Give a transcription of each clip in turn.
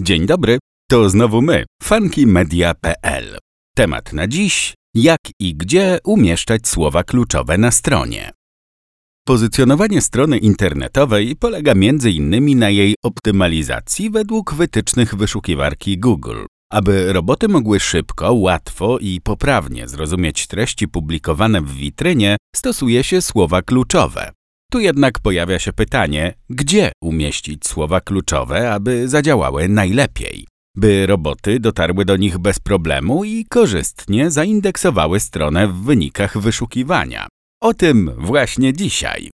Dzień dobry, to znowu my, funkymedia.pl. Temat na dziś: jak i gdzie umieszczać słowa kluczowe na stronie. Pozycjonowanie strony internetowej polega m.in. na jej optymalizacji według wytycznych wyszukiwarki Google. Aby roboty mogły szybko, łatwo i poprawnie zrozumieć treści publikowane w witrynie, stosuje się słowa kluczowe. Tu jednak pojawia się pytanie, gdzie umieścić słowa kluczowe, aby zadziałały najlepiej, by roboty dotarły do nich bez problemu i korzystnie zaindeksowały stronę w wynikach wyszukiwania. O tym właśnie dzisiaj.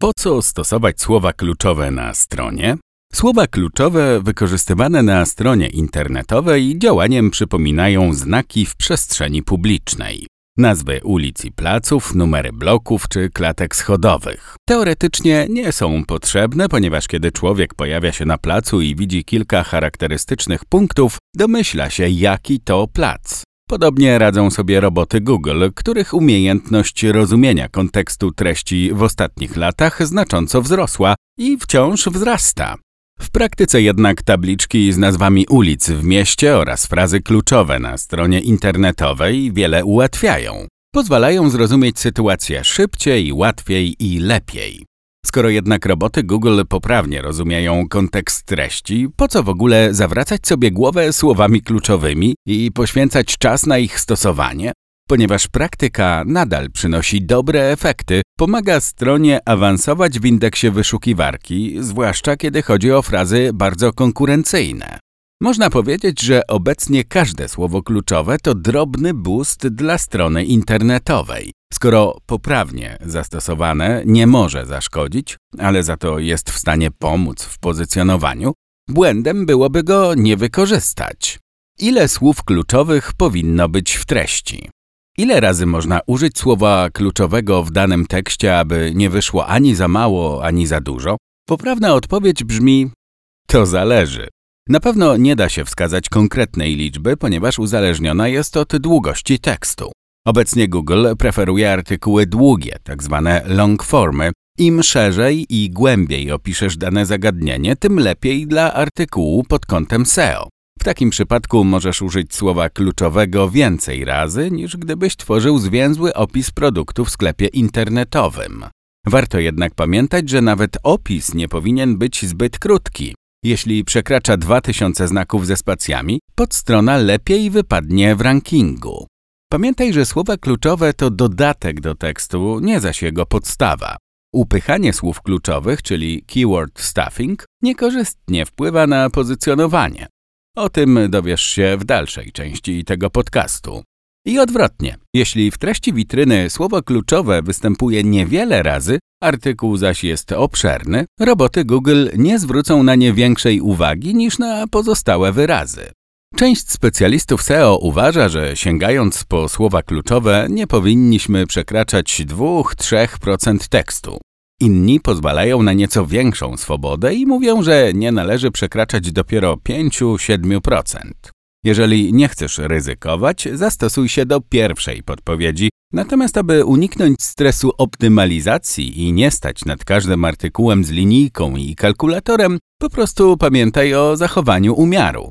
Po co stosować słowa kluczowe na stronie? Słowa kluczowe wykorzystywane na stronie internetowej działaniem przypominają znaki w przestrzeni publicznej. Nazwy ulic i placów, numery bloków czy klatek schodowych. Teoretycznie nie są potrzebne, ponieważ kiedy człowiek pojawia się na placu i widzi kilka charakterystycznych punktów, domyśla się, jaki to plac. Podobnie radzą sobie roboty Google, których umiejętność rozumienia kontekstu treści w ostatnich latach znacząco wzrosła i wciąż wzrasta. W praktyce jednak tabliczki z nazwami ulic w mieście oraz frazy kluczowe na stronie internetowej wiele ułatwiają. Pozwalają zrozumieć sytuację szybciej, łatwiej i lepiej. Skoro jednak roboty Google poprawnie rozumieją kontekst treści, po co w ogóle zawracać sobie głowę słowami kluczowymi i poświęcać czas na ich stosowanie? Ponieważ praktyka nadal przynosi dobre efekty, pomaga stronie awansować w indeksie wyszukiwarki, zwłaszcza kiedy chodzi o frazy bardzo konkurencyjne. Można powiedzieć, że obecnie każde słowo kluczowe to drobny boost dla strony internetowej. Skoro poprawnie zastosowane nie może zaszkodzić, ale za to jest w stanie pomóc w pozycjonowaniu, błędem byłoby go nie wykorzystać. Ile słów kluczowych powinno być w treści? Ile razy można użyć słowa kluczowego w danym tekście, aby nie wyszło ani za mało, ani za dużo? Poprawna odpowiedź brzmi: to zależy. Na pewno nie da się wskazać konkretnej liczby, ponieważ uzależniona jest od długości tekstu. Obecnie Google preferuje artykuły długie, tzw. Tak long formy. Im szerzej i głębiej opiszesz dane zagadnienie, tym lepiej dla artykułu pod kątem SEO. W takim przypadku możesz użyć słowa kluczowego więcej razy, niż gdybyś tworzył zwięzły opis produktu w sklepie internetowym. Warto jednak pamiętać, że nawet opis nie powinien być zbyt krótki. Jeśli przekracza 2000 znaków ze spacjami, podstrona lepiej wypadnie w rankingu. Pamiętaj, że słowa kluczowe to dodatek do tekstu, nie zaś jego podstawa. Upychanie słów kluczowych, czyli keyword stuffing, niekorzystnie wpływa na pozycjonowanie. O tym dowiesz się w dalszej części tego podcastu. I odwrotnie, jeśli w treści witryny słowo kluczowe występuje niewiele razy, artykuł zaś jest obszerny, roboty Google nie zwrócą na nie większej uwagi niż na pozostałe wyrazy. Część specjalistów SEO uważa, że sięgając po słowa kluczowe nie powinniśmy przekraczać 2-3% tekstu. Inni pozwalają na nieco większą swobodę i mówią, że nie należy przekraczać dopiero 5-7%. Jeżeli nie chcesz ryzykować, zastosuj się do pierwszej podpowiedzi. Natomiast, aby uniknąć stresu optymalizacji i nie stać nad każdym artykułem z linijką i kalkulatorem, po prostu pamiętaj o zachowaniu umiaru.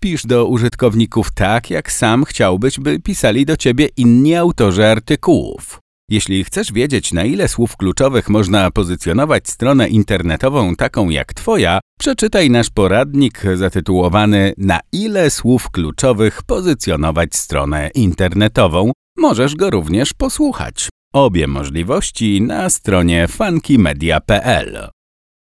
Pisz do użytkowników tak, jak sam chciałbyś, by pisali do ciebie inni autorzy artykułów. Jeśli chcesz wiedzieć, na ile słów kluczowych można pozycjonować stronę internetową taką jak Twoja, przeczytaj nasz poradnik zatytułowany Na ile słów kluczowych pozycjonować stronę internetową. Możesz go również posłuchać. Obie możliwości na stronie funkymedia.pl.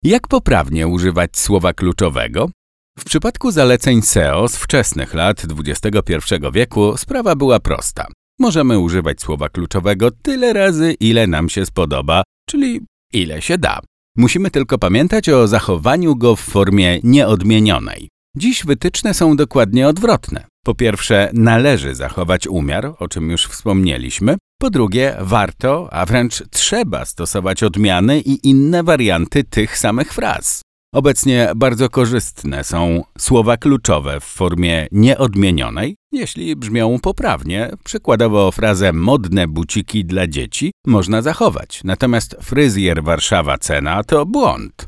Jak poprawnie używać słowa kluczowego? W przypadku zaleceń SEO z wczesnych lat XXI wieku sprawa była prosta. Możemy używać słowa kluczowego tyle razy, ile nam się spodoba, czyli ile się da. Musimy tylko pamiętać o zachowaniu go w formie nieodmienionej. Dziś wytyczne są dokładnie odwrotne. Po pierwsze, należy zachować umiar, o czym już wspomnieliśmy. Po drugie, warto, a wręcz trzeba stosować odmiany i inne warianty tych samych fraz. Obecnie bardzo korzystne są słowa kluczowe w formie nieodmienionej, jeśli brzmią poprawnie. Przykładowo frazę modne buciki dla dzieci można zachować, natomiast fryzjer Warszawa cena to błąd.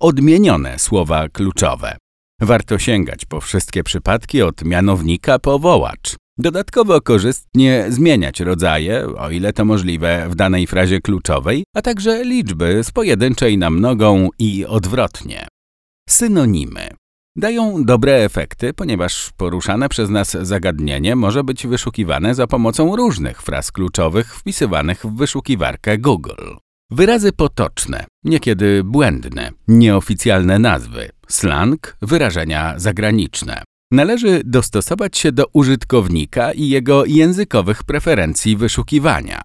Odmienione słowa kluczowe. Warto sięgać po wszystkie przypadki od mianownika po wołacz. Dodatkowo korzystnie zmieniać rodzaje, o ile to możliwe w danej frazie kluczowej, a także liczby z pojedynczej na mnogą i odwrotnie. Synonimy dają dobre efekty, ponieważ poruszane przez nas zagadnienie może być wyszukiwane za pomocą różnych fraz kluczowych wpisywanych w wyszukiwarkę Google. Wyrazy potoczne, niekiedy błędne, nieoficjalne nazwy, slang, wyrażenia zagraniczne. Należy dostosować się do użytkownika i jego językowych preferencji wyszukiwania.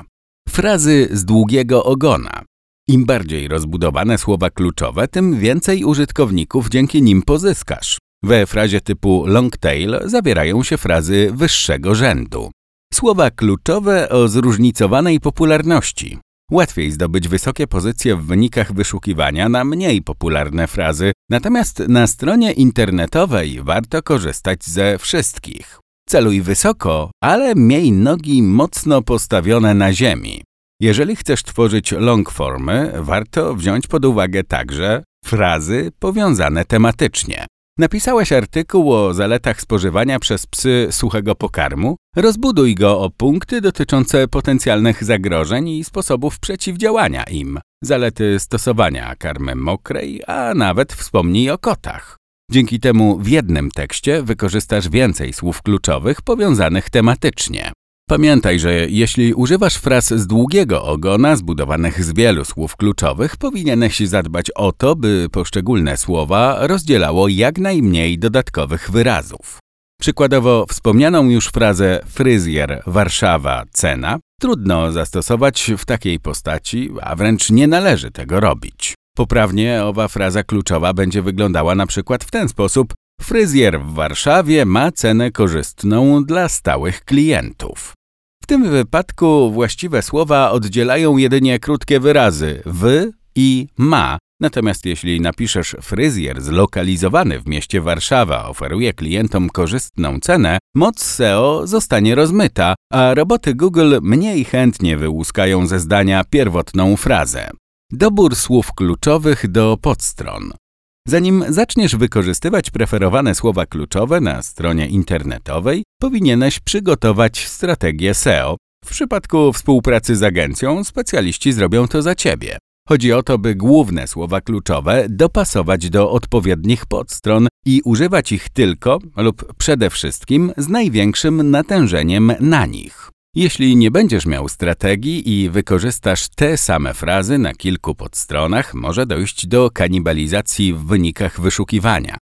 Frazy z długiego ogona. Im bardziej rozbudowane słowa kluczowe, tym więcej użytkowników dzięki nim pozyskasz. We frazie typu long tail zawierają się frazy wyższego rzędu. Słowa kluczowe o zróżnicowanej popularności. Łatwiej zdobyć wysokie pozycje w wynikach wyszukiwania na mniej popularne frazy, natomiast na stronie internetowej warto korzystać ze wszystkich. Celuj wysoko, ale miej nogi mocno postawione na ziemi. Jeżeli chcesz tworzyć longformy, warto wziąć pod uwagę także frazy powiązane tematycznie. Napisałeś artykuł o zaletach spożywania przez psy suchego pokarmu? Rozbuduj go o punkty dotyczące potencjalnych zagrożeń i sposobów przeciwdziałania im, zalety stosowania karmy mokrej, a nawet wspomnij o kotach. Dzięki temu w jednym tekście wykorzystasz więcej słów kluczowych powiązanych tematycznie. Pamiętaj, że jeśli używasz fraz z długiego ogona zbudowanych z wielu słów kluczowych, powinieneś zadbać o to, by poszczególne słowa rozdzielało jak najmniej dodatkowych wyrazów. Przykładowo wspomnianą już frazę fryzjer, Warszawa, cena trudno zastosować w takiej postaci, a wręcz nie należy tego robić. Poprawnie owa fraza kluczowa będzie wyglądała na przykład w ten sposób Fryzjer w Warszawie ma cenę korzystną dla stałych klientów. W tym wypadku właściwe słowa oddzielają jedynie krótkie wyrazy w i ma. Natomiast jeśli napiszesz fryzjer zlokalizowany w mieście Warszawa oferuje klientom korzystną cenę, moc SEO zostanie rozmyta, a roboty Google mniej chętnie wyłuskają ze zdania pierwotną frazę. Dobór słów kluczowych do podstron. Zanim zaczniesz wykorzystywać preferowane słowa kluczowe na stronie internetowej, powinieneś przygotować strategię SEO. W przypadku współpracy z agencją specjaliści zrobią to za ciebie. Chodzi o to, by główne słowa kluczowe dopasować do odpowiednich podstron i używać ich tylko lub przede wszystkim z największym natężeniem na nich. Jeśli nie będziesz miał strategii i wykorzystasz te same frazy na kilku podstronach, może dojść do kanibalizacji w wynikach wyszukiwania.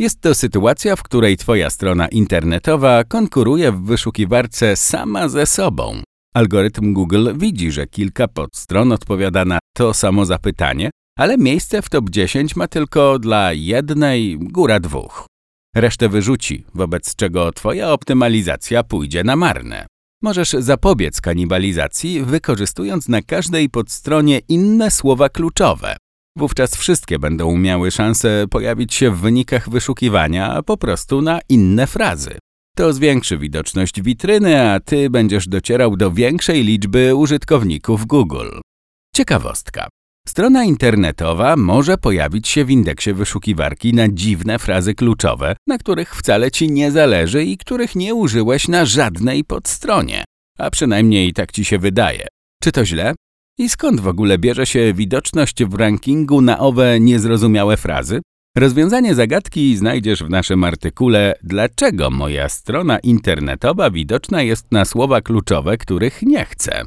Jest to sytuacja, w której Twoja strona internetowa konkuruje w wyszukiwarce sama ze sobą. Algorytm Google widzi, że kilka podstron odpowiada na to samo zapytanie, ale miejsce w top 10 ma tylko dla jednej, góra dwóch. Resztę wyrzuci, wobec czego Twoja optymalizacja pójdzie na marne. Możesz zapobiec kanibalizacji, wykorzystując na każdej podstronie inne słowa kluczowe. Wówczas wszystkie będą miały szansę pojawić się w wynikach wyszukiwania po prostu na inne frazy. To zwiększy widoczność witryny, a ty będziesz docierał do większej liczby użytkowników Google. Ciekawostka. Strona internetowa może pojawić się w indeksie wyszukiwarki na dziwne frazy kluczowe, na których wcale ci nie zależy i których nie użyłeś na żadnej podstronie. A przynajmniej tak ci się wydaje. Czy to źle? I skąd w ogóle bierze się widoczność w rankingu na owe niezrozumiałe frazy? Rozwiązanie zagadki znajdziesz w naszym artykule Dlaczego moja strona internetowa widoczna jest na słowa kluczowe, których nie chcę?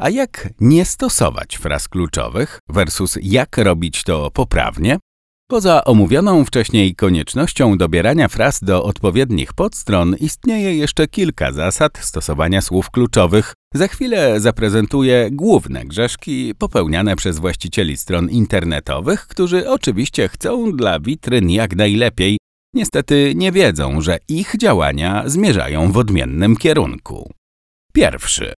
A jak nie stosować fraz kluczowych versus jak robić to poprawnie? Poza omówioną wcześniej koniecznością dobierania fraz do odpowiednich podstron istnieje jeszcze kilka zasad stosowania słów kluczowych. Za chwilę zaprezentuję główne grzeszki popełniane przez właścicieli stron internetowych, którzy oczywiście chcą dla witryn jak najlepiej. Niestety nie wiedzą, że ich działania zmierzają w odmiennym kierunku. Pierwszy.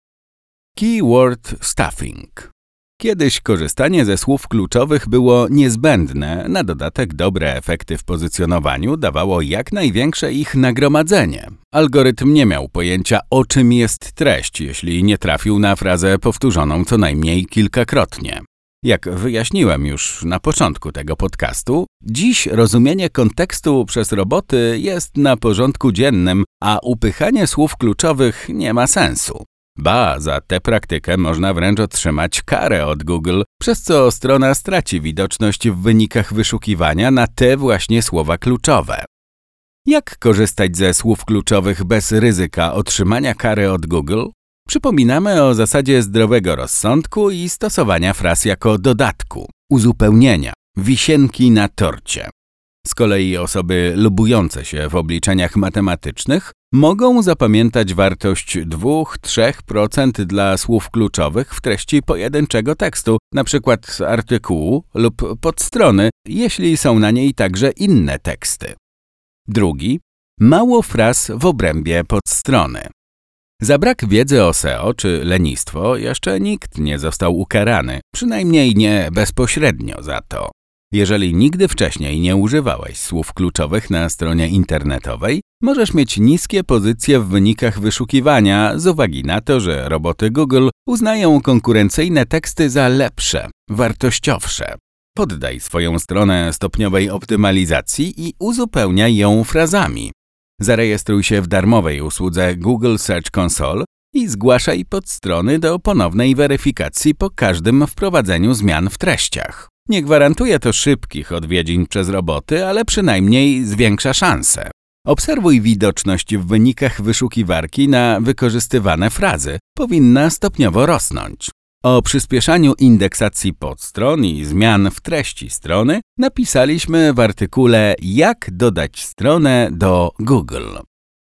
Keyword stuffing. Kiedyś korzystanie ze słów kluczowych było niezbędne, na dodatek dobre efekty w pozycjonowaniu dawało jak największe ich nagromadzenie. Algorytm nie miał pojęcia o czym jest treść, jeśli nie trafił na frazę powtórzoną co najmniej kilkakrotnie. Jak wyjaśniłem już na początku tego podcastu, dziś rozumienie kontekstu przez roboty jest na porządku dziennym, a upychanie słów kluczowych nie ma sensu. Ba, za tę praktykę można wręcz otrzymać karę od Google, przez co strona straci widoczność w wynikach wyszukiwania na te właśnie słowa kluczowe. Jak korzystać ze słów kluczowych bez ryzyka otrzymania kary od Google? Przypominamy o zasadzie zdrowego rozsądku i stosowania fraz jako dodatku, uzupełnienia, wisienki na torcie. Z kolei osoby lubujące się w obliczeniach matematycznych mogą zapamiętać wartość 2-3% dla słów kluczowych w treści pojedynczego tekstu, np. artykułu lub podstrony, jeśli są na niej także inne teksty. Drugi mało fraz w obrębie podstrony. Za brak wiedzy o SEO czy lenistwo jeszcze nikt nie został ukarany, przynajmniej nie bezpośrednio za to. Jeżeli nigdy wcześniej nie używałeś słów kluczowych na stronie internetowej, możesz mieć niskie pozycje w wynikach wyszukiwania z uwagi na to, że roboty Google uznają konkurencyjne teksty za lepsze, wartościowsze. Poddaj swoją stronę stopniowej optymalizacji i uzupełniaj ją frazami. Zarejestruj się w darmowej usłudze Google Search Console i zgłaszaj podstrony do ponownej weryfikacji po każdym wprowadzeniu zmian w treściach. Nie gwarantuje to szybkich odwiedzin przez roboty, ale przynajmniej zwiększa szanse. Obserwuj widoczność w wynikach wyszukiwarki na wykorzystywane frazy. Powinna stopniowo rosnąć. O przyspieszaniu indeksacji podstron i zmian w treści strony napisaliśmy w artykule Jak dodać stronę do Google.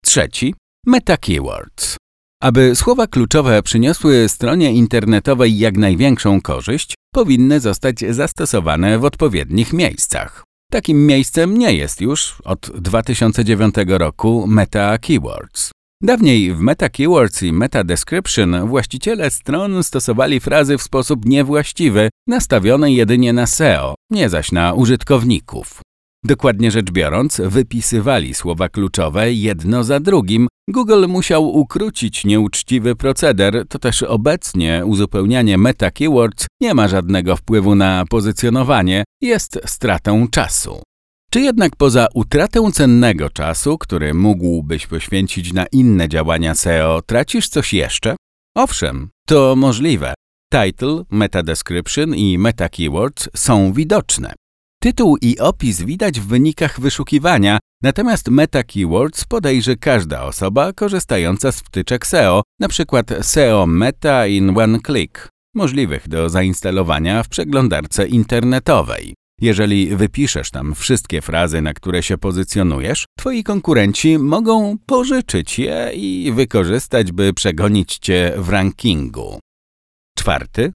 Trzeci Meta Keywords. Aby słowa kluczowe przyniosły stronie internetowej jak największą korzyść, powinny zostać zastosowane w odpowiednich miejscach. Takim miejscem nie jest już od 2009 roku Meta Keywords. Dawniej w Meta Keywords i Meta Description właściciele stron stosowali frazy w sposób niewłaściwy, nastawione jedynie na SEO, nie zaś na użytkowników. Dokładnie rzecz biorąc, wypisywali słowa kluczowe jedno za drugim. Google musiał ukrócić nieuczciwy proceder, to też obecnie uzupełnianie meta keywords nie ma żadnego wpływu na pozycjonowanie, jest stratą czasu. Czy jednak poza utratą cennego czasu, który mógłbyś poświęcić na inne działania SEO, tracisz coś jeszcze? Owszem, to możliwe. Title, meta description i meta keywords są widoczne. Tytuł i opis widać w wynikach wyszukiwania, natomiast meta keywords podejrzy każda osoba korzystająca z wtyczek SEO, np. SEO Meta in One Click, możliwych do zainstalowania w przeglądarce internetowej. Jeżeli wypiszesz tam wszystkie frazy, na które się pozycjonujesz, twoi konkurenci mogą pożyczyć je i wykorzystać, by przegonić cię w rankingu. Czwarty.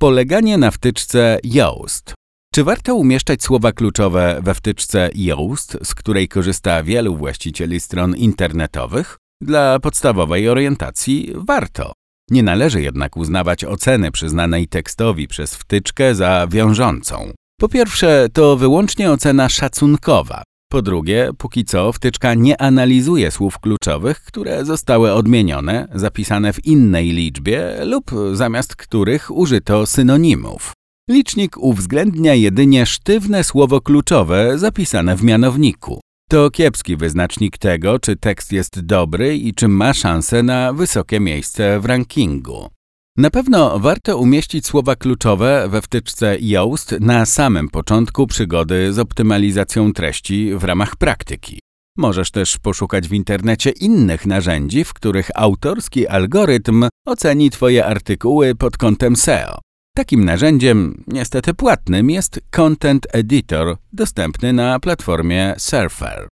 Poleganie na wtyczce Yoast. Czy warto umieszczać słowa kluczowe we wtyczce Yoast, z której korzysta wielu właścicieli stron internetowych? Dla podstawowej orientacji warto. Nie należy jednak uznawać oceny przyznanej tekstowi przez wtyczkę za wiążącą. Po pierwsze, to wyłącznie ocena szacunkowa. Po drugie, póki co wtyczka nie analizuje słów kluczowych, które zostały odmienione, zapisane w innej liczbie lub zamiast których użyto synonimów. Licznik uwzględnia jedynie sztywne słowo kluczowe zapisane w mianowniku. To kiepski wyznacznik tego, czy tekst jest dobry i czy ma szansę na wysokie miejsce w rankingu. Na pewno warto umieścić słowa kluczowe we wtyczce Yoast na samym początku przygody z optymalizacją treści w ramach praktyki. Możesz też poszukać w internecie innych narzędzi, w których autorski algorytm oceni Twoje artykuły pod kątem SEO. Takim narzędziem, niestety płatnym, jest Content Editor, dostępny na platformie Surfer.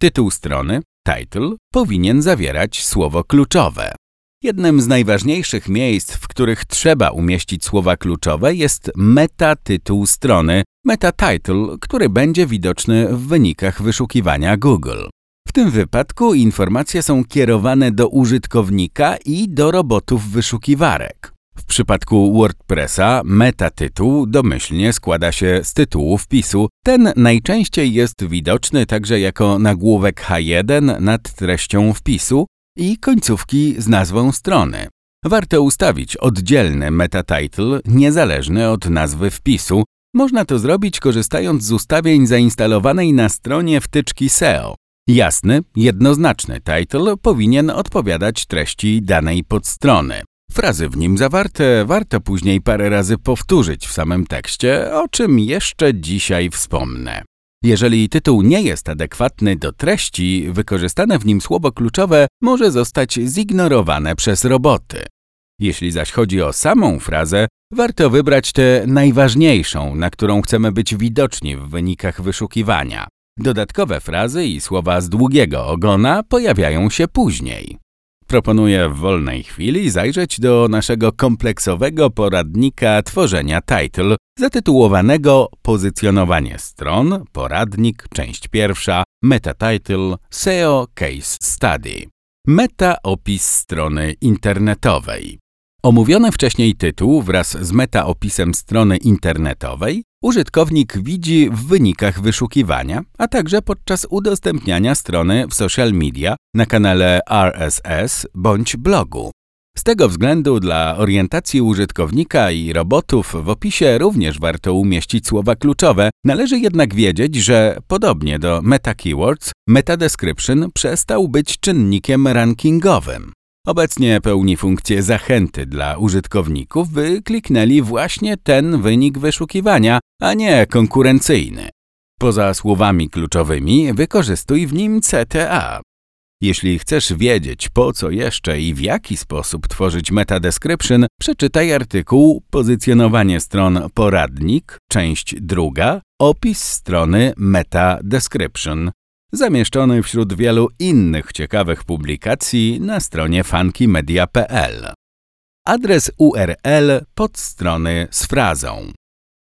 Tytuł strony, title, powinien zawierać słowo kluczowe. Jednym z najważniejszych miejsc, w których trzeba umieścić słowa kluczowe jest meta-tytuł strony, meta-title, który będzie widoczny w wynikach wyszukiwania Google. W tym wypadku informacje są kierowane do użytkownika i do robotów wyszukiwarek. W przypadku WordPressa metatytuł domyślnie składa się z tytułu wpisu. Ten najczęściej jest widoczny także jako nagłówek H1 nad treścią wpisu i końcówki z nazwą strony. warto ustawić oddzielny metatitle niezależny od nazwy wpisu. Można to zrobić korzystając z ustawień zainstalowanej na stronie wtyczki SEO. Jasny, jednoznaczny title powinien odpowiadać treści danej podstrony. Frazy w nim zawarte warto później parę razy powtórzyć w samym tekście, o czym jeszcze dzisiaj wspomnę. Jeżeli tytuł nie jest adekwatny do treści, wykorzystane w nim słowo kluczowe może zostać zignorowane przez roboty. Jeśli zaś chodzi o samą frazę, warto wybrać tę najważniejszą, na którą chcemy być widoczni w wynikach wyszukiwania. Dodatkowe frazy i słowa z długiego ogona pojawiają się później. Proponuję w wolnej chwili zajrzeć do naszego kompleksowego poradnika tworzenia title, zatytułowanego Pozycjonowanie stron, poradnik, część pierwsza, metatitle, SEO Case Study. Meta opis strony internetowej. Omówiony wcześniej tytuł wraz z metaopisem strony internetowej użytkownik widzi w wynikach wyszukiwania, a także podczas udostępniania strony w social media na kanale RSS bądź blogu. Z tego względu dla orientacji użytkownika i robotów w opisie również warto umieścić słowa kluczowe, należy jednak wiedzieć, że podobnie do meta keywords, meta description przestał być czynnikiem rankingowym. Obecnie pełni funkcję zachęty dla użytkowników, by kliknęli właśnie ten wynik wyszukiwania, a nie konkurencyjny. Poza słowami kluczowymi wykorzystuj w nim CTA. Jeśli chcesz wiedzieć po co jeszcze i w jaki sposób tworzyć meta description, przeczytaj artykuł Pozycjonowanie stron poradnik, część druga, opis strony meta description zamieszczony wśród wielu innych ciekawych publikacji na stronie funkymedia.pl. Adres URL podstrony z frazą.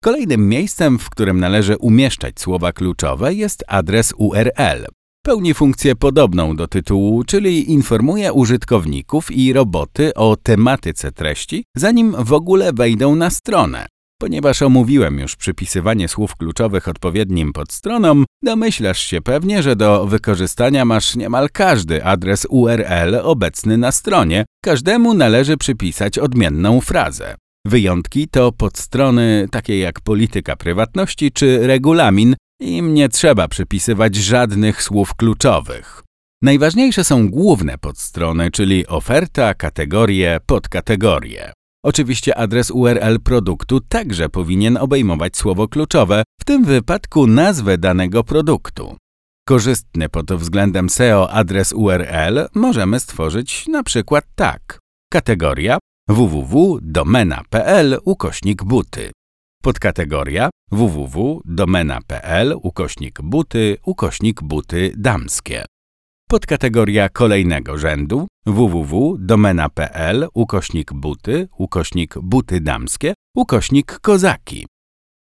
Kolejnym miejscem, w którym należy umieszczać słowa kluczowe jest adres URL. Pełni funkcję podobną do tytułu, czyli informuje użytkowników i roboty o tematyce treści, zanim w ogóle wejdą na stronę. Ponieważ omówiłem już przypisywanie słów kluczowych odpowiednim podstronom, domyślasz się pewnie, że do wykorzystania masz niemal każdy adres URL obecny na stronie. Każdemu należy przypisać odmienną frazę. Wyjątki to podstrony takie jak polityka prywatności czy regulamin, im nie trzeba przypisywać żadnych słów kluczowych. Najważniejsze są główne podstrony, czyli oferta, kategorie, podkategorie. Oczywiście adres URL produktu także powinien obejmować słowo kluczowe, w tym wypadku nazwę danego produktu. Korzystny pod względem SEO adres URL możemy stworzyć na przykład tak. Kategoria www.domena.pl ukośnik buty. Podkategoria www.domena.pl ukośnik buty ukośnik buty damskie. Podkategoria kolejnego rzędu www.domena.pl ukośnik buty ukośnik buty damskie ukośnik kozaki.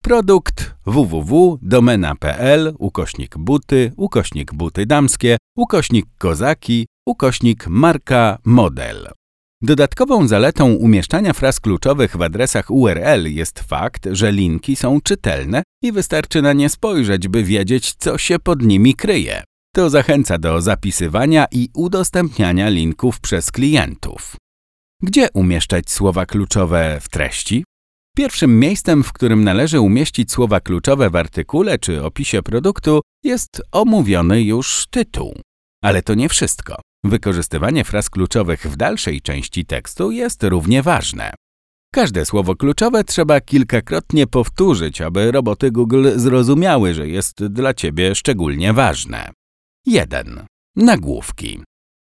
Produkt www.domena.pl ukośnik buty ukośnik buty damskie ukośnik kozaki ukośnik marka model. Dodatkową zaletą umieszczania fraz kluczowych w adresach URL jest fakt, że linki są czytelne i wystarczy na nie spojrzeć, by wiedzieć, co się pod nimi kryje. To zachęca do zapisywania i udostępniania linków przez klientów. Gdzie umieszczać słowa kluczowe w treści? Pierwszym miejscem, w którym należy umieścić słowa kluczowe w artykule czy opisie produktu, jest omówiony już tytuł. Ale to nie wszystko. Wykorzystywanie fraz kluczowych w dalszej części tekstu jest równie ważne. Każde słowo kluczowe trzeba kilkakrotnie powtórzyć, aby roboty Google zrozumiały, że jest dla Ciebie szczególnie ważne. 1. Nagłówki.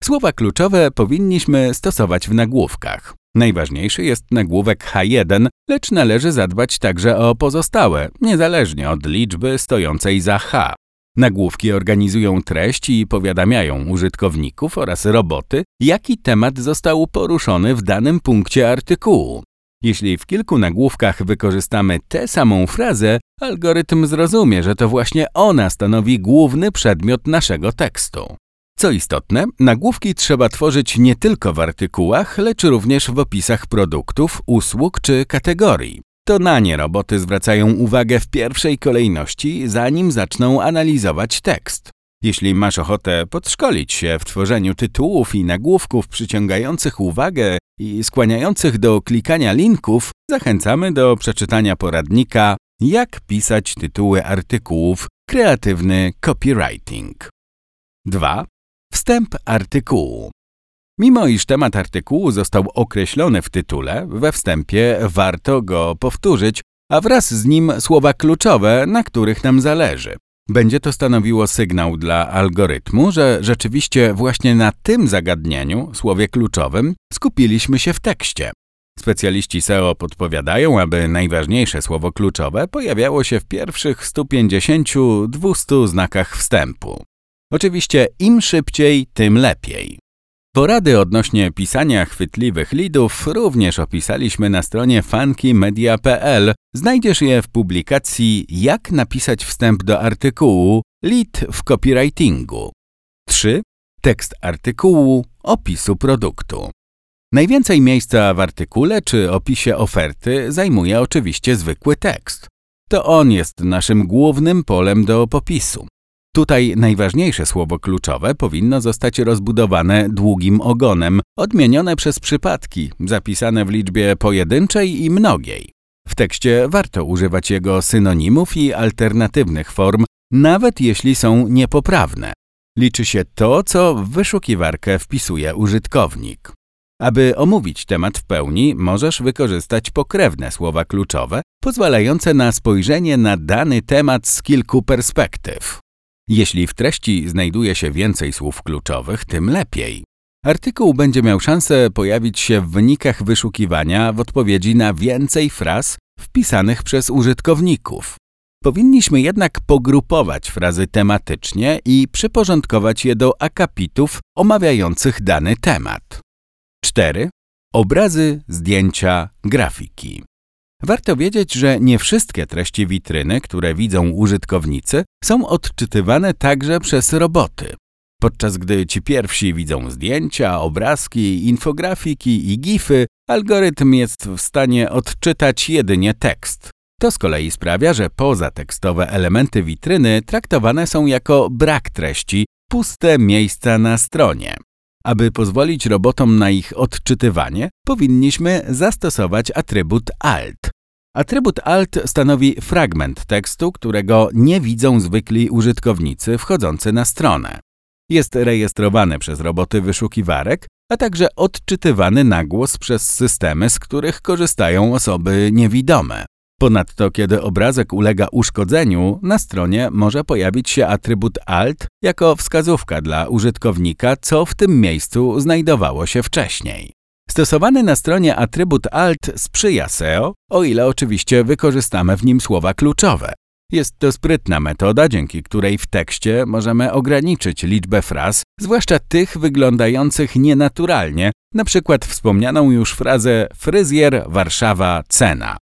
Słowa kluczowe powinniśmy stosować w nagłówkach. Najważniejszy jest nagłówek H1, lecz należy zadbać także o pozostałe, niezależnie od liczby stojącej za H. Nagłówki organizują treść i powiadamiają użytkowników oraz roboty, jaki temat został poruszony w danym punkcie artykułu. Jeśli w kilku nagłówkach wykorzystamy tę samą frazę, algorytm zrozumie, że to właśnie ona stanowi główny przedmiot naszego tekstu. Co istotne, nagłówki trzeba tworzyć nie tylko w artykułach, lecz również w opisach produktów, usług czy kategorii. To na nie roboty zwracają uwagę w pierwszej kolejności, zanim zaczną analizować tekst. Jeśli masz ochotę podszkolić się w tworzeniu tytułów i nagłówków przyciągających uwagę i skłaniających do klikania linków, zachęcamy do przeczytania poradnika Jak pisać tytuły artykułów Kreatywny copywriting. 2. Wstęp artykułu. Mimo iż temat artykułu został określony w tytule, we wstępie warto go powtórzyć, a wraz z nim słowa kluczowe, na których nam zależy. Będzie to stanowiło sygnał dla algorytmu, że rzeczywiście właśnie na tym zagadnieniu, słowie kluczowym, skupiliśmy się w tekście. Specjaliści SEO podpowiadają, aby najważniejsze słowo kluczowe pojawiało się w pierwszych 150-200 znakach wstępu. Oczywiście im szybciej, tym lepiej. Porady odnośnie pisania chwytliwych lidów również opisaliśmy na stronie funkymedia.pl. Znajdziesz je w publikacji Jak napisać wstęp do artykułu Lead w copywritingu. 3. Tekst artykułu opisu produktu. Najwięcej miejsca w artykule czy opisie oferty zajmuje oczywiście zwykły tekst. To on jest naszym głównym polem do popisu. Tutaj najważniejsze słowo kluczowe powinno zostać rozbudowane długim ogonem, odmienione przez przypadki, zapisane w liczbie pojedynczej i mnogiej. W tekście warto używać jego synonimów i alternatywnych form, nawet jeśli są niepoprawne. Liczy się to, co w wyszukiwarkę wpisuje użytkownik. Aby omówić temat w pełni, możesz wykorzystać pokrewne słowa kluczowe, pozwalające na spojrzenie na dany temat z kilku perspektyw. Jeśli w treści znajduje się więcej słów kluczowych, tym lepiej. Artykuł będzie miał szansę pojawić się w wynikach wyszukiwania w odpowiedzi na więcej fraz wpisanych przez użytkowników. Powinniśmy jednak pogrupować frazy tematycznie i przyporządkować je do akapitów omawiających dany temat. 4. Obrazy, zdjęcia, grafiki. Warto wiedzieć, że nie wszystkie treści witryny, które widzą użytkownicy, są odczytywane także przez roboty. Podczas gdy ci pierwsi widzą zdjęcia, obrazki, infografiki i gify, algorytm jest w stanie odczytać jedynie tekst. To z kolei sprawia, że pozatekstowe elementy witryny traktowane są jako brak treści, puste miejsca na stronie. Aby pozwolić robotom na ich odczytywanie, powinniśmy zastosować atrybut alt. Atrybut alt stanowi fragment tekstu, którego nie widzą zwykli użytkownicy wchodzący na stronę. Jest rejestrowany przez roboty wyszukiwarek, a także odczytywany na głos przez systemy, z których korzystają osoby niewidome. Ponadto, kiedy obrazek ulega uszkodzeniu, na stronie może pojawić się atrybut alt jako wskazówka dla użytkownika, co w tym miejscu znajdowało się wcześniej. Stosowany na stronie atrybut alt sprzyja SEO, o ile oczywiście wykorzystamy w nim słowa kluczowe. Jest to sprytna metoda, dzięki której w tekście możemy ograniczyć liczbę fraz, zwłaszcza tych wyglądających nienaturalnie, na przykład wspomnianą już frazę fryzjer, Warszawa, cena.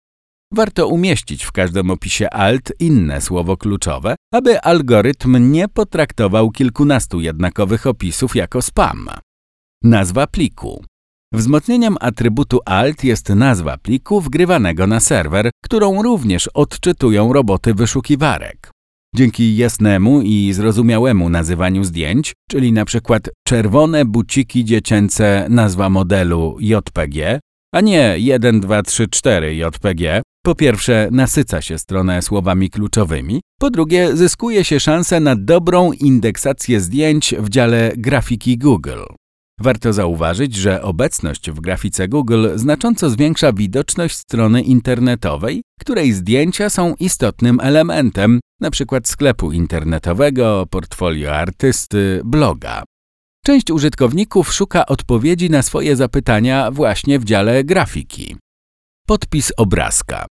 Warto umieścić w każdym opisie alt inne słowo kluczowe, aby algorytm nie potraktował kilkunastu jednakowych opisów jako spam. Nazwa pliku. Wzmocnieniem atrybutu alt jest nazwa pliku wgrywanego na serwer, którą również odczytują roboty wyszukiwarek. Dzięki jasnemu i zrozumiałemu nazywaniu zdjęć, czyli np. czerwone buciki dziecięce nazwa modelu JPG, a nie 1, 2, 3, 4 JPG, po pierwsze nasyca się stronę słowami kluczowymi, po drugie zyskuje się szansę na dobrą indeksację zdjęć w dziale grafiki Google. Warto zauważyć, że obecność w grafice Google znacząco zwiększa widoczność strony internetowej, której zdjęcia są istotnym elementem, np. sklepu internetowego, portfolio artysty, bloga. Część użytkowników szuka odpowiedzi na swoje zapytania właśnie w dziale grafiki. Podpis obrazka.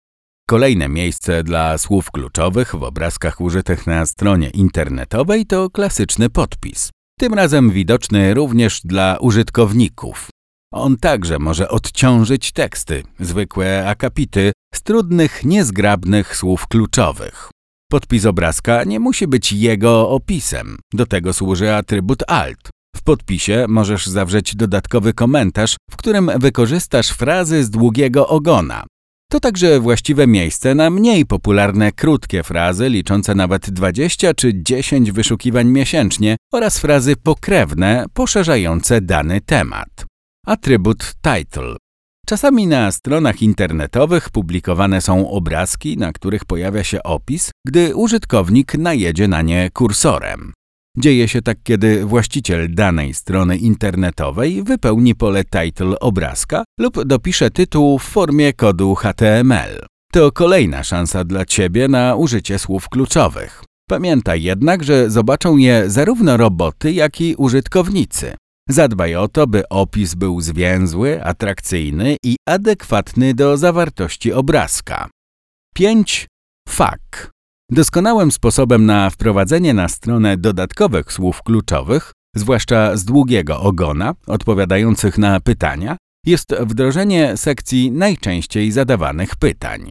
Kolejne miejsce dla słów kluczowych w obrazkach użytych na stronie internetowej to klasyczny podpis tym razem widoczny również dla użytkowników. On także może odciążyć teksty, zwykłe akapity, z trudnych, niezgrabnych słów kluczowych. Podpis obrazka nie musi być jego opisem, do tego służy atrybut alt. W podpisie możesz zawrzeć dodatkowy komentarz, w którym wykorzystasz frazy z długiego ogona. To także właściwe miejsce na mniej popularne krótkie frazy liczące nawet 20 czy 10 wyszukiwań miesięcznie oraz frazy pokrewne poszerzające dany temat. Atrybut title. Czasami na stronach internetowych publikowane są obrazki, na których pojawia się opis, gdy użytkownik najedzie na nie kursorem. Dzieje się tak, kiedy właściciel danej strony internetowej wypełni pole title obrazka lub dopisze tytuł w formie kodu HTML. To kolejna szansa dla Ciebie na użycie słów kluczowych. Pamiętaj jednak, że zobaczą je zarówno roboty, jak i użytkownicy. Zadbaj o to, by opis był zwięzły, atrakcyjny i adekwatny do zawartości obrazka. 5. Fak. Doskonałym sposobem na wprowadzenie na stronę dodatkowych słów kluczowych, zwłaszcza z długiego ogona, odpowiadających na pytania, jest wdrożenie sekcji najczęściej zadawanych pytań.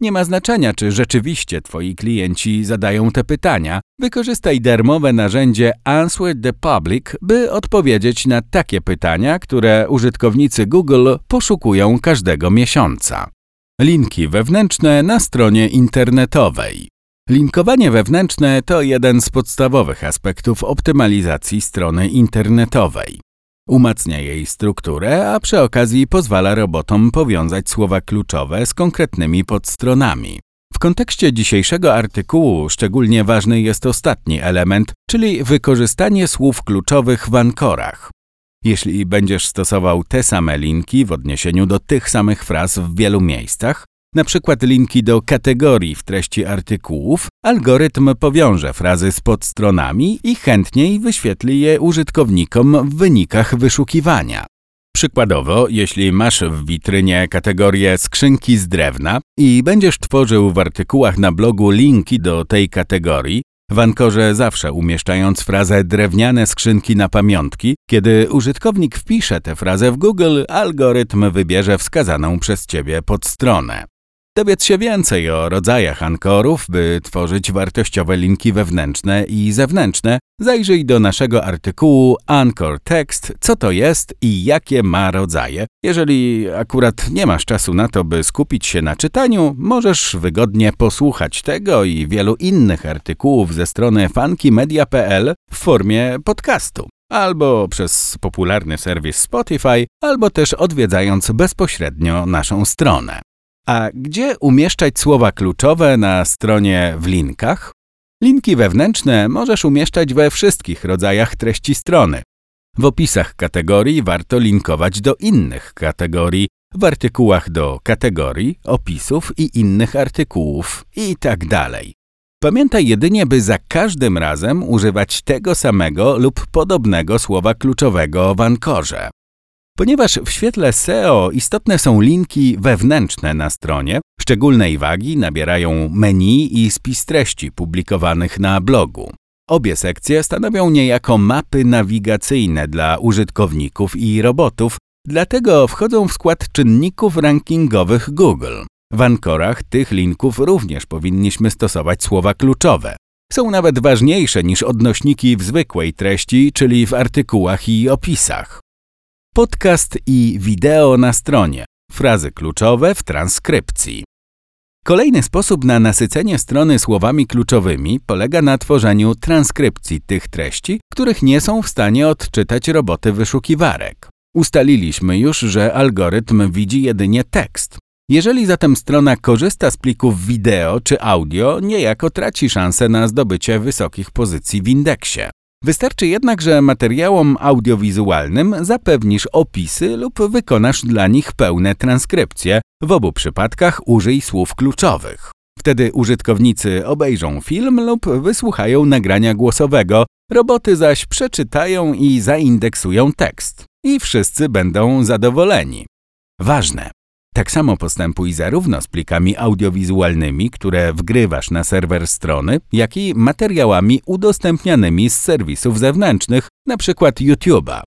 Nie ma znaczenia, czy rzeczywiście Twoi klienci zadają te pytania. Wykorzystaj darmowe narzędzie Answer the Public, by odpowiedzieć na takie pytania, które użytkownicy Google poszukują każdego miesiąca. Linki wewnętrzne na stronie internetowej. Linkowanie wewnętrzne to jeden z podstawowych aspektów optymalizacji strony internetowej. Umacnia jej strukturę, a przy okazji pozwala robotom powiązać słowa kluczowe z konkretnymi podstronami. W kontekście dzisiejszego artykułu szczególnie ważny jest ostatni element, czyli wykorzystanie słów kluczowych w ankorach. Jeśli będziesz stosował te same linki w odniesieniu do tych samych fraz w wielu miejscach, na przykład linki do kategorii w treści artykułów, algorytm powiąże frazy z podstronami i chętniej wyświetli je użytkownikom w wynikach wyszukiwania. Przykładowo, jeśli masz w witrynie kategorię skrzynki z drewna i będziesz tworzył w artykułach na blogu linki do tej kategorii, w ankorze zawsze umieszczając frazę drewniane skrzynki na pamiątki, kiedy użytkownik wpisze tę frazę w Google, algorytm wybierze wskazaną przez Ciebie podstronę. Dowiedz się więcej o rodzajach ankorów, by tworzyć wartościowe linki wewnętrzne i zewnętrzne. Zajrzyj do naszego artykułu Anchor Text, co to jest i jakie ma rodzaje. Jeżeli akurat nie masz czasu na to, by skupić się na czytaniu, możesz wygodnie posłuchać tego i wielu innych artykułów ze strony funkymedia.pl w formie podcastu albo przez popularny serwis Spotify, albo też odwiedzając bezpośrednio naszą stronę. A gdzie umieszczać słowa kluczowe na stronie w linkach? Linki wewnętrzne możesz umieszczać we wszystkich rodzajach treści strony. W opisach kategorii warto linkować do innych kategorii, w artykułach do kategorii, opisów i innych artykułów itd. Tak Pamiętaj jedynie, by za każdym razem używać tego samego lub podobnego słowa kluczowego w ankorze. Ponieważ w świetle SEO istotne są linki wewnętrzne na stronie, szczególnej wagi nabierają menu i spis treści publikowanych na blogu. Obie sekcje stanowią niejako mapy nawigacyjne dla użytkowników i robotów, dlatego wchodzą w skład czynników rankingowych Google. W ankorach tych linków również powinniśmy stosować słowa kluczowe. Są nawet ważniejsze niż odnośniki w zwykłej treści, czyli w artykułach i opisach. Podcast i wideo na stronie. Frazy kluczowe w transkrypcji. Kolejny sposób na nasycenie strony słowami kluczowymi polega na tworzeniu transkrypcji tych treści, których nie są w stanie odczytać roboty wyszukiwarek. Ustaliliśmy już, że algorytm widzi jedynie tekst. Jeżeli zatem strona korzysta z plików wideo czy audio, niejako traci szansę na zdobycie wysokich pozycji w indeksie. Wystarczy jednak, że materiałom audiowizualnym zapewnisz opisy lub wykonasz dla nich pełne transkrypcje. W obu przypadkach użyj słów kluczowych. Wtedy użytkownicy obejrzą film lub wysłuchają nagrania głosowego, roboty zaś przeczytają i zaindeksują tekst. I wszyscy będą zadowoleni. Ważne! Tak samo postępuj zarówno z plikami audiowizualnymi, które wgrywasz na serwer strony, jak i materiałami udostępnianymi z serwisów zewnętrznych, np. YouTube'a.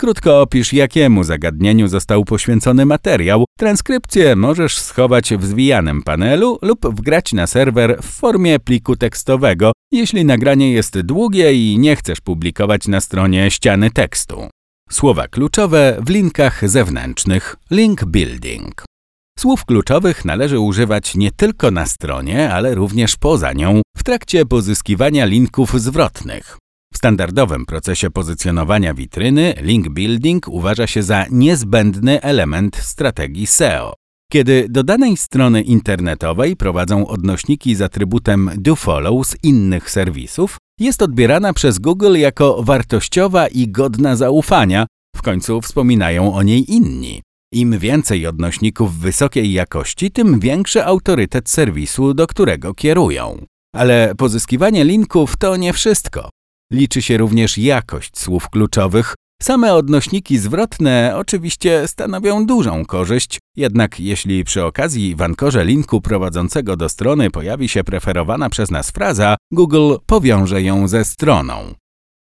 Krótko opisz, jakiemu zagadnieniu został poświęcony materiał. Transkrypcję możesz schować w zwijanym panelu lub wgrać na serwer w formie pliku tekstowego, jeśli nagranie jest długie i nie chcesz publikować na stronie ściany tekstu. Słowa kluczowe w linkach zewnętrznych. Link building. Słów kluczowych należy używać nie tylko na stronie, ale również poza nią w trakcie pozyskiwania linków zwrotnych. W standardowym procesie pozycjonowania witryny link building uważa się za niezbędny element strategii SEO. Kiedy do danej strony internetowej prowadzą odnośniki z atrybutem dofollow z innych serwisów, jest odbierana przez Google jako wartościowa i godna zaufania, w końcu wspominają o niej inni. Im więcej odnośników wysokiej jakości, tym większy autorytet serwisu, do którego kierują. Ale pozyskiwanie linków to nie wszystko. Liczy się również jakość słów kluczowych. Same odnośniki zwrotne oczywiście stanowią dużą korzyść, jednak jeśli przy okazji w ankorze linku prowadzącego do strony pojawi się preferowana przez nas fraza, Google powiąże ją ze stroną.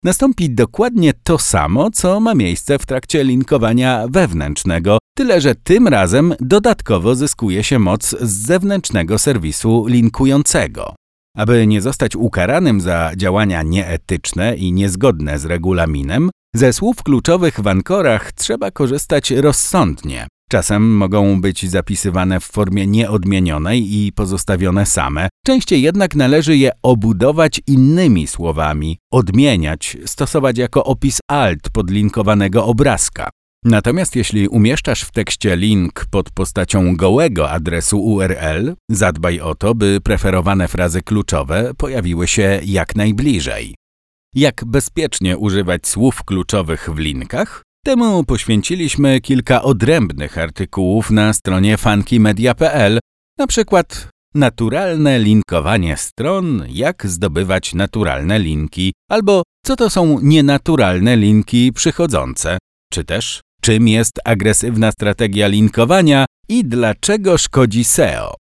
Nastąpi dokładnie to samo, co ma miejsce w trakcie linkowania wewnętrznego, tyle że tym razem dodatkowo zyskuje się moc z zewnętrznego serwisu linkującego. Aby nie zostać ukaranym za działania nieetyczne i niezgodne z regulaminem, ze słów kluczowych w ankorach trzeba korzystać rozsądnie. Czasem mogą być zapisywane w formie nieodmienionej i pozostawione same, częściej jednak należy je obudować innymi słowami, odmieniać, stosować jako opis alt podlinkowanego obrazka. Natomiast jeśli umieszczasz w tekście link pod postacią gołego adresu URL, zadbaj o to, by preferowane frazy kluczowe pojawiły się jak najbliżej. Jak bezpiecznie używać słów kluczowych w linkach? Temu poświęciliśmy kilka odrębnych artykułów na stronie funkymedia.pl, na przykład naturalne linkowanie stron, jak zdobywać naturalne linki, albo co to są nienaturalne linki przychodzące, czy też czym jest agresywna strategia linkowania i dlaczego szkodzi SEO.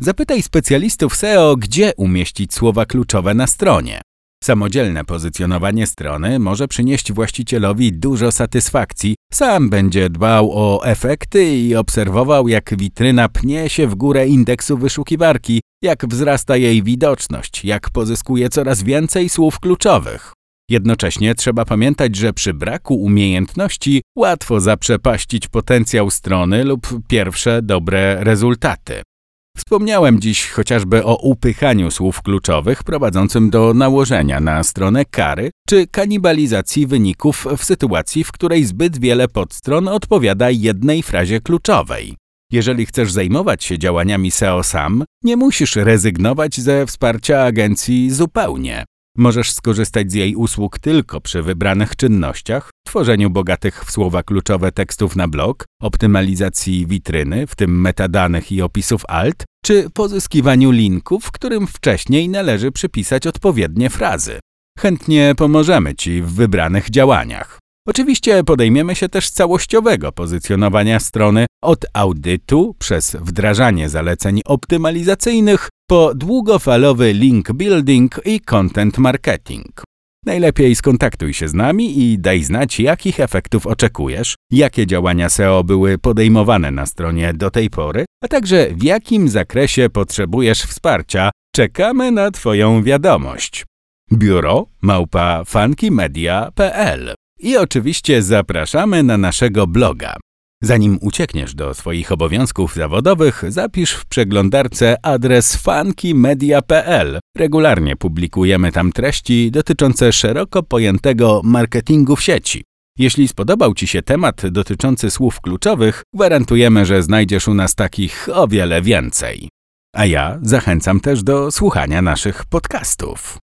Zapytaj specjalistów SEO, gdzie umieścić słowa kluczowe na stronie. Samodzielne pozycjonowanie strony może przynieść właścicielowi dużo satysfakcji. Sam będzie dbał o efekty i obserwował, jak witryna pnie się w górę indeksu wyszukiwarki, jak wzrasta jej widoczność, jak pozyskuje coraz więcej słów kluczowych. Jednocześnie trzeba pamiętać, że przy braku umiejętności łatwo zaprzepaścić potencjał strony lub pierwsze dobre rezultaty. Wspomniałem dziś chociażby o upychaniu słów kluczowych prowadzącym do nałożenia na stronę kary czy kanibalizacji wyników w sytuacji, w której zbyt wiele podstron odpowiada jednej frazie kluczowej. Jeżeli chcesz zajmować się działaniami SEO sam, nie musisz rezygnować ze wsparcia agencji zupełnie. Możesz skorzystać z jej usług tylko przy wybranych czynnościach, tworzeniu bogatych w słowa kluczowe tekstów na blog, optymalizacji witryny, w tym metadanych i opisów alt, czy pozyskiwaniu linków, którym wcześniej należy przypisać odpowiednie frazy. Chętnie pomożemy Ci w wybranych działaniach. Oczywiście podejmiemy się też całościowego pozycjonowania strony od audytu przez wdrażanie zaleceń optymalizacyjnych po długofalowy link building i content marketing. Najlepiej skontaktuj się z nami i daj znać, jakich efektów oczekujesz, jakie działania SEO były podejmowane na stronie do tej pory, a także w jakim zakresie potrzebujesz wsparcia. Czekamy na Twoją wiadomość. Biuro małpa funkymedia.pl i oczywiście zapraszamy na naszego bloga. Zanim uciekniesz do swoich obowiązków zawodowych, zapisz w przeglądarce adres funkymedia.pl. Regularnie publikujemy tam treści dotyczące szeroko pojętego marketingu w sieci. Jeśli spodobał Ci się temat dotyczący słów kluczowych, gwarantujemy, że znajdziesz u nas takich o wiele więcej. A ja zachęcam też do słuchania naszych podcastów.